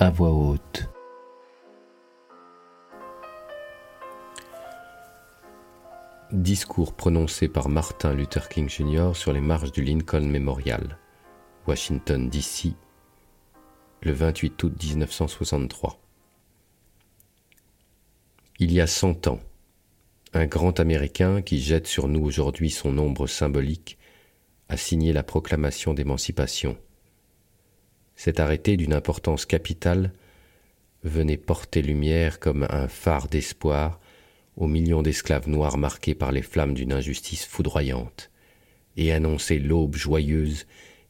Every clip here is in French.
à voix haute. Discours prononcé par Martin Luther King Jr. sur les marches du Lincoln Memorial, Washington, D.C., le 28 août 1963. Il y a cent ans, un grand Américain qui jette sur nous aujourd'hui son ombre symbolique a signé la proclamation d'émancipation. Cet arrêté d'une importance capitale venait porter lumière comme un phare d'espoir aux millions d'esclaves noirs marqués par les flammes d'une injustice foudroyante, et annoncer l'aube joyeuse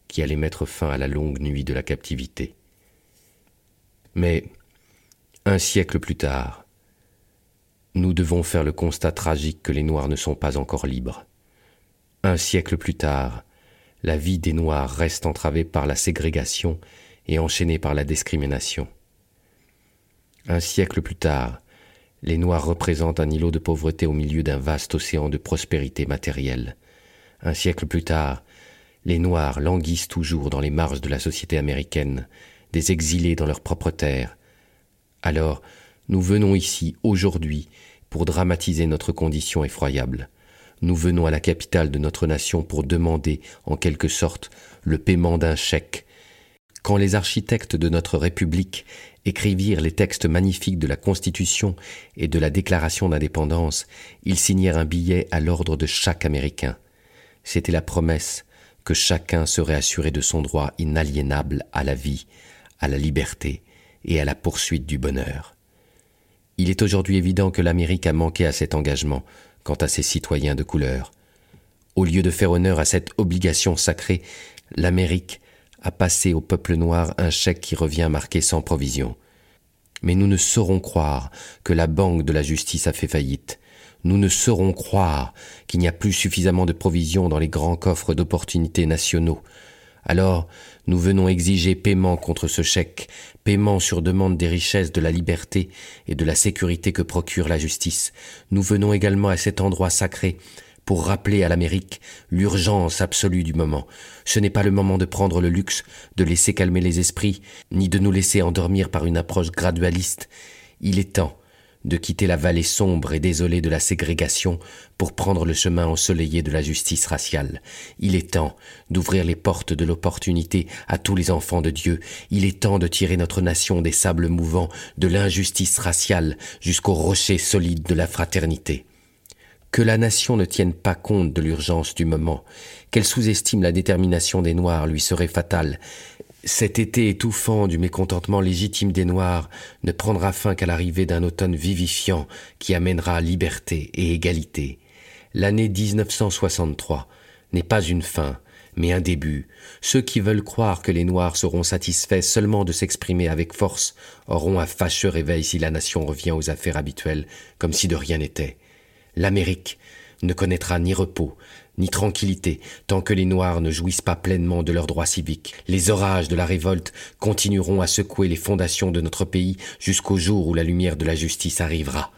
qui allait mettre fin à la longue nuit de la captivité. Mais, un siècle plus tard, nous devons faire le constat tragique que les Noirs ne sont pas encore libres. Un siècle plus tard, la vie des Noirs reste entravée par la ségrégation et enchaînée par la discrimination. Un siècle plus tard, les Noirs représentent un îlot de pauvreté au milieu d'un vaste océan de prospérité matérielle. Un siècle plus tard, les Noirs languissent toujours dans les marges de la société américaine, des exilés dans leur propre terre. Alors, nous venons ici, aujourd'hui, pour dramatiser notre condition effroyable. Nous venons à la capitale de notre nation pour demander, en quelque sorte, le paiement d'un chèque. Quand les architectes de notre République écrivirent les textes magnifiques de la Constitution et de la Déclaration d'indépendance, ils signèrent un billet à l'ordre de chaque Américain. C'était la promesse que chacun serait assuré de son droit inaliénable à la vie, à la liberté et à la poursuite du bonheur. Il est aujourd'hui évident que l'Amérique a manqué à cet engagement quant à ses citoyens de couleur. Au lieu de faire honneur à cette obligation sacrée, l'Amérique a passé au peuple noir un chèque qui revient marqué sans provision. Mais nous ne saurons croire que la banque de la justice a fait faillite. Nous ne saurons croire qu'il n'y a plus suffisamment de provisions dans les grands coffres d'opportunités nationaux. Alors, nous venons exiger paiement contre ce chèque, paiement sur demande des richesses de la liberté et de la sécurité que procure la justice. Nous venons également à cet endroit sacré pour rappeler à l'Amérique l'urgence absolue du moment. Ce n'est pas le moment de prendre le luxe, de laisser calmer les esprits, ni de nous laisser endormir par une approche gradualiste. Il est temps de quitter la vallée sombre et désolée de la ségrégation pour prendre le chemin ensoleillé de la justice raciale. Il est temps d'ouvrir les portes de l'opportunité à tous les enfants de Dieu. Il est temps de tirer notre nation des sables mouvants de l'injustice raciale jusqu'au rocher solide de la fraternité que la nation ne tienne pas compte de l'urgence du moment, qu'elle sous-estime la détermination des Noirs lui serait fatale. Cet été étouffant du mécontentement légitime des Noirs ne prendra fin qu'à l'arrivée d'un automne vivifiant qui amènera liberté et égalité. L'année 1963 n'est pas une fin, mais un début. Ceux qui veulent croire que les Noirs seront satisfaits seulement de s'exprimer avec force auront un fâcheux réveil si la nation revient aux affaires habituelles, comme si de rien n'était l'Amérique ne connaîtra ni repos, ni tranquillité tant que les Noirs ne jouissent pas pleinement de leurs droits civiques. Les orages de la révolte continueront à secouer les fondations de notre pays jusqu'au jour où la lumière de la justice arrivera.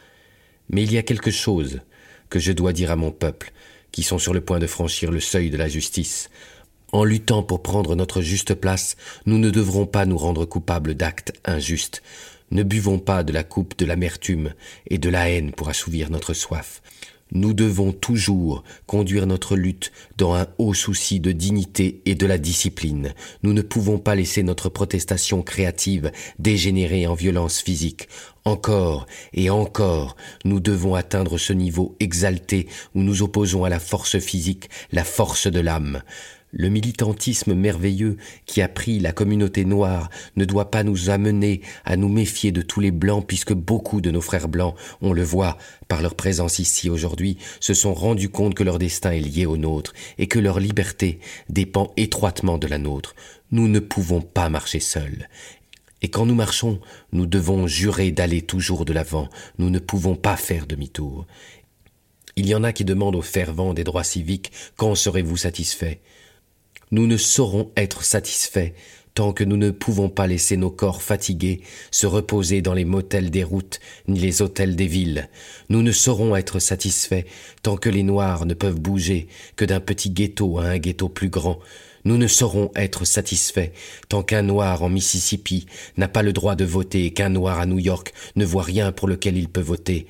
Mais il y a quelque chose que je dois dire à mon peuple, qui sont sur le point de franchir le seuil de la justice. En luttant pour prendre notre juste place, nous ne devrons pas nous rendre coupables d'actes injustes. Ne buvons pas de la coupe de l'amertume et de la haine pour assouvir notre soif. Nous devons toujours conduire notre lutte dans un haut souci de dignité et de la discipline. Nous ne pouvons pas laisser notre protestation créative dégénérer en violence physique. Encore et encore, nous devons atteindre ce niveau exalté où nous opposons à la force physique la force de l'âme. Le militantisme merveilleux qui a pris la communauté noire ne doit pas nous amener à nous méfier de tous les blancs puisque beaucoup de nos frères blancs, on le voit par leur présence ici aujourd'hui, se sont rendus compte que leur destin est lié au nôtre et que leur liberté dépend étroitement de la nôtre. Nous ne pouvons pas marcher seuls. Et quand nous marchons, nous devons jurer d'aller toujours de l'avant, nous ne pouvons pas faire demi-tour. Il y en a qui demandent aux fervents des droits civiques quand serez-vous satisfaits? Nous ne saurons être satisfaits tant que nous ne pouvons pas laisser nos corps fatigués se reposer dans les motels des routes ni les hôtels des villes. Nous ne saurons être satisfaits tant que les Noirs ne peuvent bouger que d'un petit ghetto à un ghetto plus grand. Nous ne saurons être satisfaits tant qu'un noir en Mississippi n'a pas le droit de voter et qu'un noir à New York ne voit rien pour lequel il peut voter.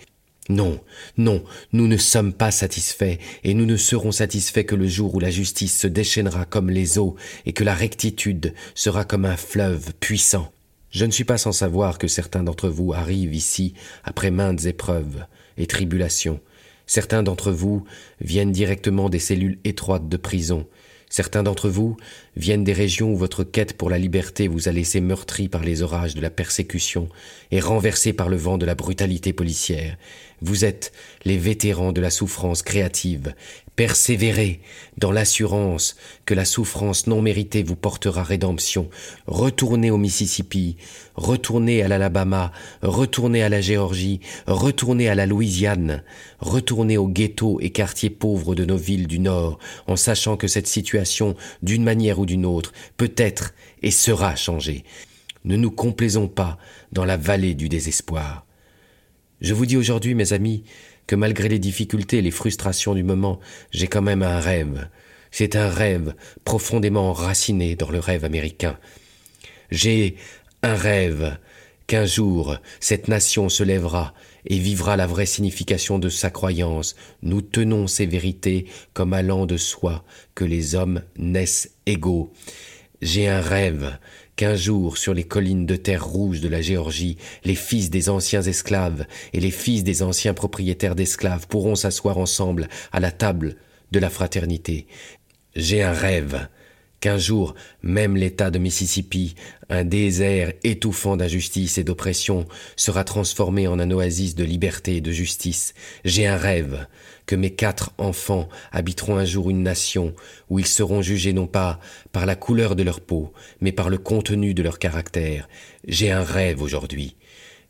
Non, non, nous ne sommes pas satisfaits, et nous ne serons satisfaits que le jour où la justice se déchaînera comme les eaux, et que la rectitude sera comme un fleuve puissant. Je ne suis pas sans savoir que certains d'entre vous arrivent ici après maintes épreuves et tribulations. Certains d'entre vous viennent directement des cellules étroites de prison, Certains d'entre vous viennent des régions où votre quête pour la liberté vous a laissé meurtri par les orages de la persécution et renversé par le vent de la brutalité policière. Vous êtes les vétérans de la souffrance créative. Persévérez dans l'assurance que la souffrance non méritée vous portera rédemption. Retournez au Mississippi, retournez à l'Alabama, retournez à la Géorgie, retournez à la Louisiane, retournez aux ghettos et quartiers pauvres de nos villes du Nord, en sachant que cette situation, d'une manière ou d'une autre, peut être et sera changée. Ne nous complaisons pas dans la vallée du désespoir. Je vous dis aujourd'hui, mes amis, que malgré les difficultés et les frustrations du moment, j'ai quand même un rêve. C'est un rêve profondément enraciné dans le rêve américain. J'ai un rêve qu'un jour cette nation se lèvera et vivra la vraie signification de sa croyance. Nous tenons ces vérités comme allant de soi que les hommes naissent égaux. J'ai un rêve qu'un jour, sur les collines de terre rouge de la Géorgie, les fils des anciens esclaves et les fils des anciens propriétaires d'esclaves pourront s'asseoir ensemble à la table de la fraternité. J'ai un rêve qu'un jour même l'État de Mississippi, un désert étouffant d'injustice et d'oppression, sera transformé en un oasis de liberté et de justice. J'ai un rêve que mes quatre enfants habiteront un jour une nation où ils seront jugés non pas par la couleur de leur peau, mais par le contenu de leur caractère. J'ai un rêve aujourd'hui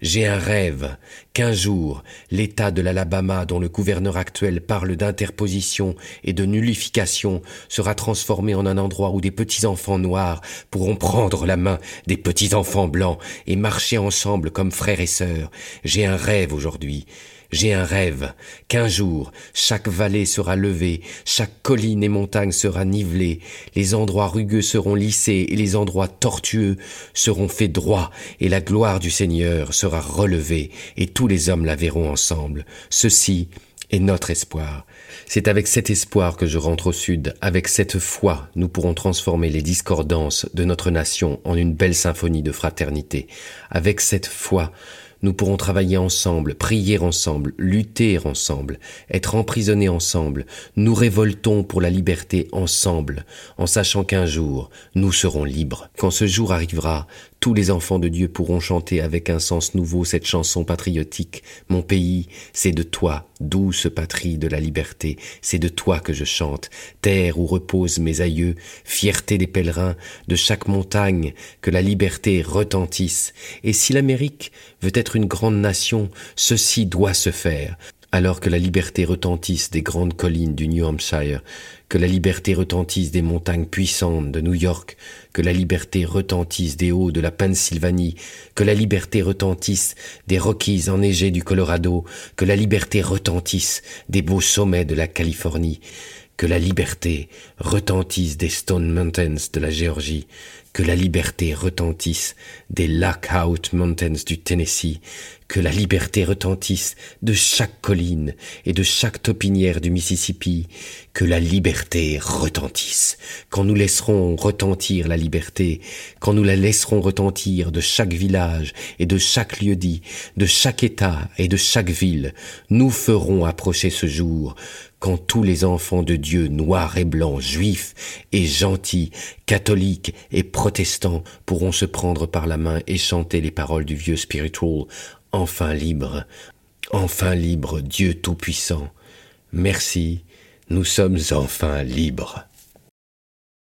j'ai un rêve qu'un jour l'État de l'Alabama, dont le gouverneur actuel parle d'interposition et de nullification, sera transformé en un endroit où des petits-enfants noirs pourront prendre la main des petits-enfants blancs et marcher ensemble comme frères et sœurs. J'ai un rêve aujourd'hui. J'ai un rêve qu'un jour chaque vallée sera levée, chaque colline et montagne sera nivelée, les endroits rugueux seront lissés et les endroits tortueux seront faits droits, et la gloire du Seigneur sera relevée, et tous les hommes la verront ensemble. Ceci est notre espoir. C'est avec cet espoir que je rentre au sud, avec cette foi, nous pourrons transformer les discordances de notre nation en une belle symphonie de fraternité. Avec cette foi, nous pourrons travailler ensemble, prier ensemble, lutter ensemble, être emprisonnés ensemble. Nous révoltons pour la liberté ensemble, en sachant qu'un jour, nous serons libres. Quand ce jour arrivera, tous les enfants de Dieu pourront chanter avec un sens nouveau cette chanson patriotique. Mon pays, c'est de toi, douce patrie de la liberté, c'est de toi que je chante, terre où reposent mes aïeux, fierté des pèlerins, de chaque montagne, que la liberté retentisse. Et si l'Amérique veut être une grande nation, ceci doit se faire alors que la liberté retentisse des grandes collines du New Hampshire, que la liberté retentisse des montagnes puissantes de New York, que la liberté retentisse des hauts de la Pennsylvanie, que la liberté retentisse des Rockies enneigés du Colorado, que la liberté retentisse des beaux sommets de la Californie, que la liberté retentisse des Stone Mountains de la Géorgie, que la liberté retentisse des Lockout Mountains du Tennessee, que la liberté retentisse de chaque colline et de chaque topinière du Mississippi, que la liberté retentisse. Quand nous laisserons retentir la liberté, quand nous la laisserons retentir de chaque village et de chaque lieu-dit, de chaque État et de chaque ville, nous ferons approcher ce jour quand tous les enfants de Dieu, noirs et blancs, juifs et gentils, catholiques et protestants, pourront se prendre par la main et chanter les paroles du vieux spiritual, enfin libre, enfin libre, Dieu Tout-Puissant. Merci, nous sommes enfin libres.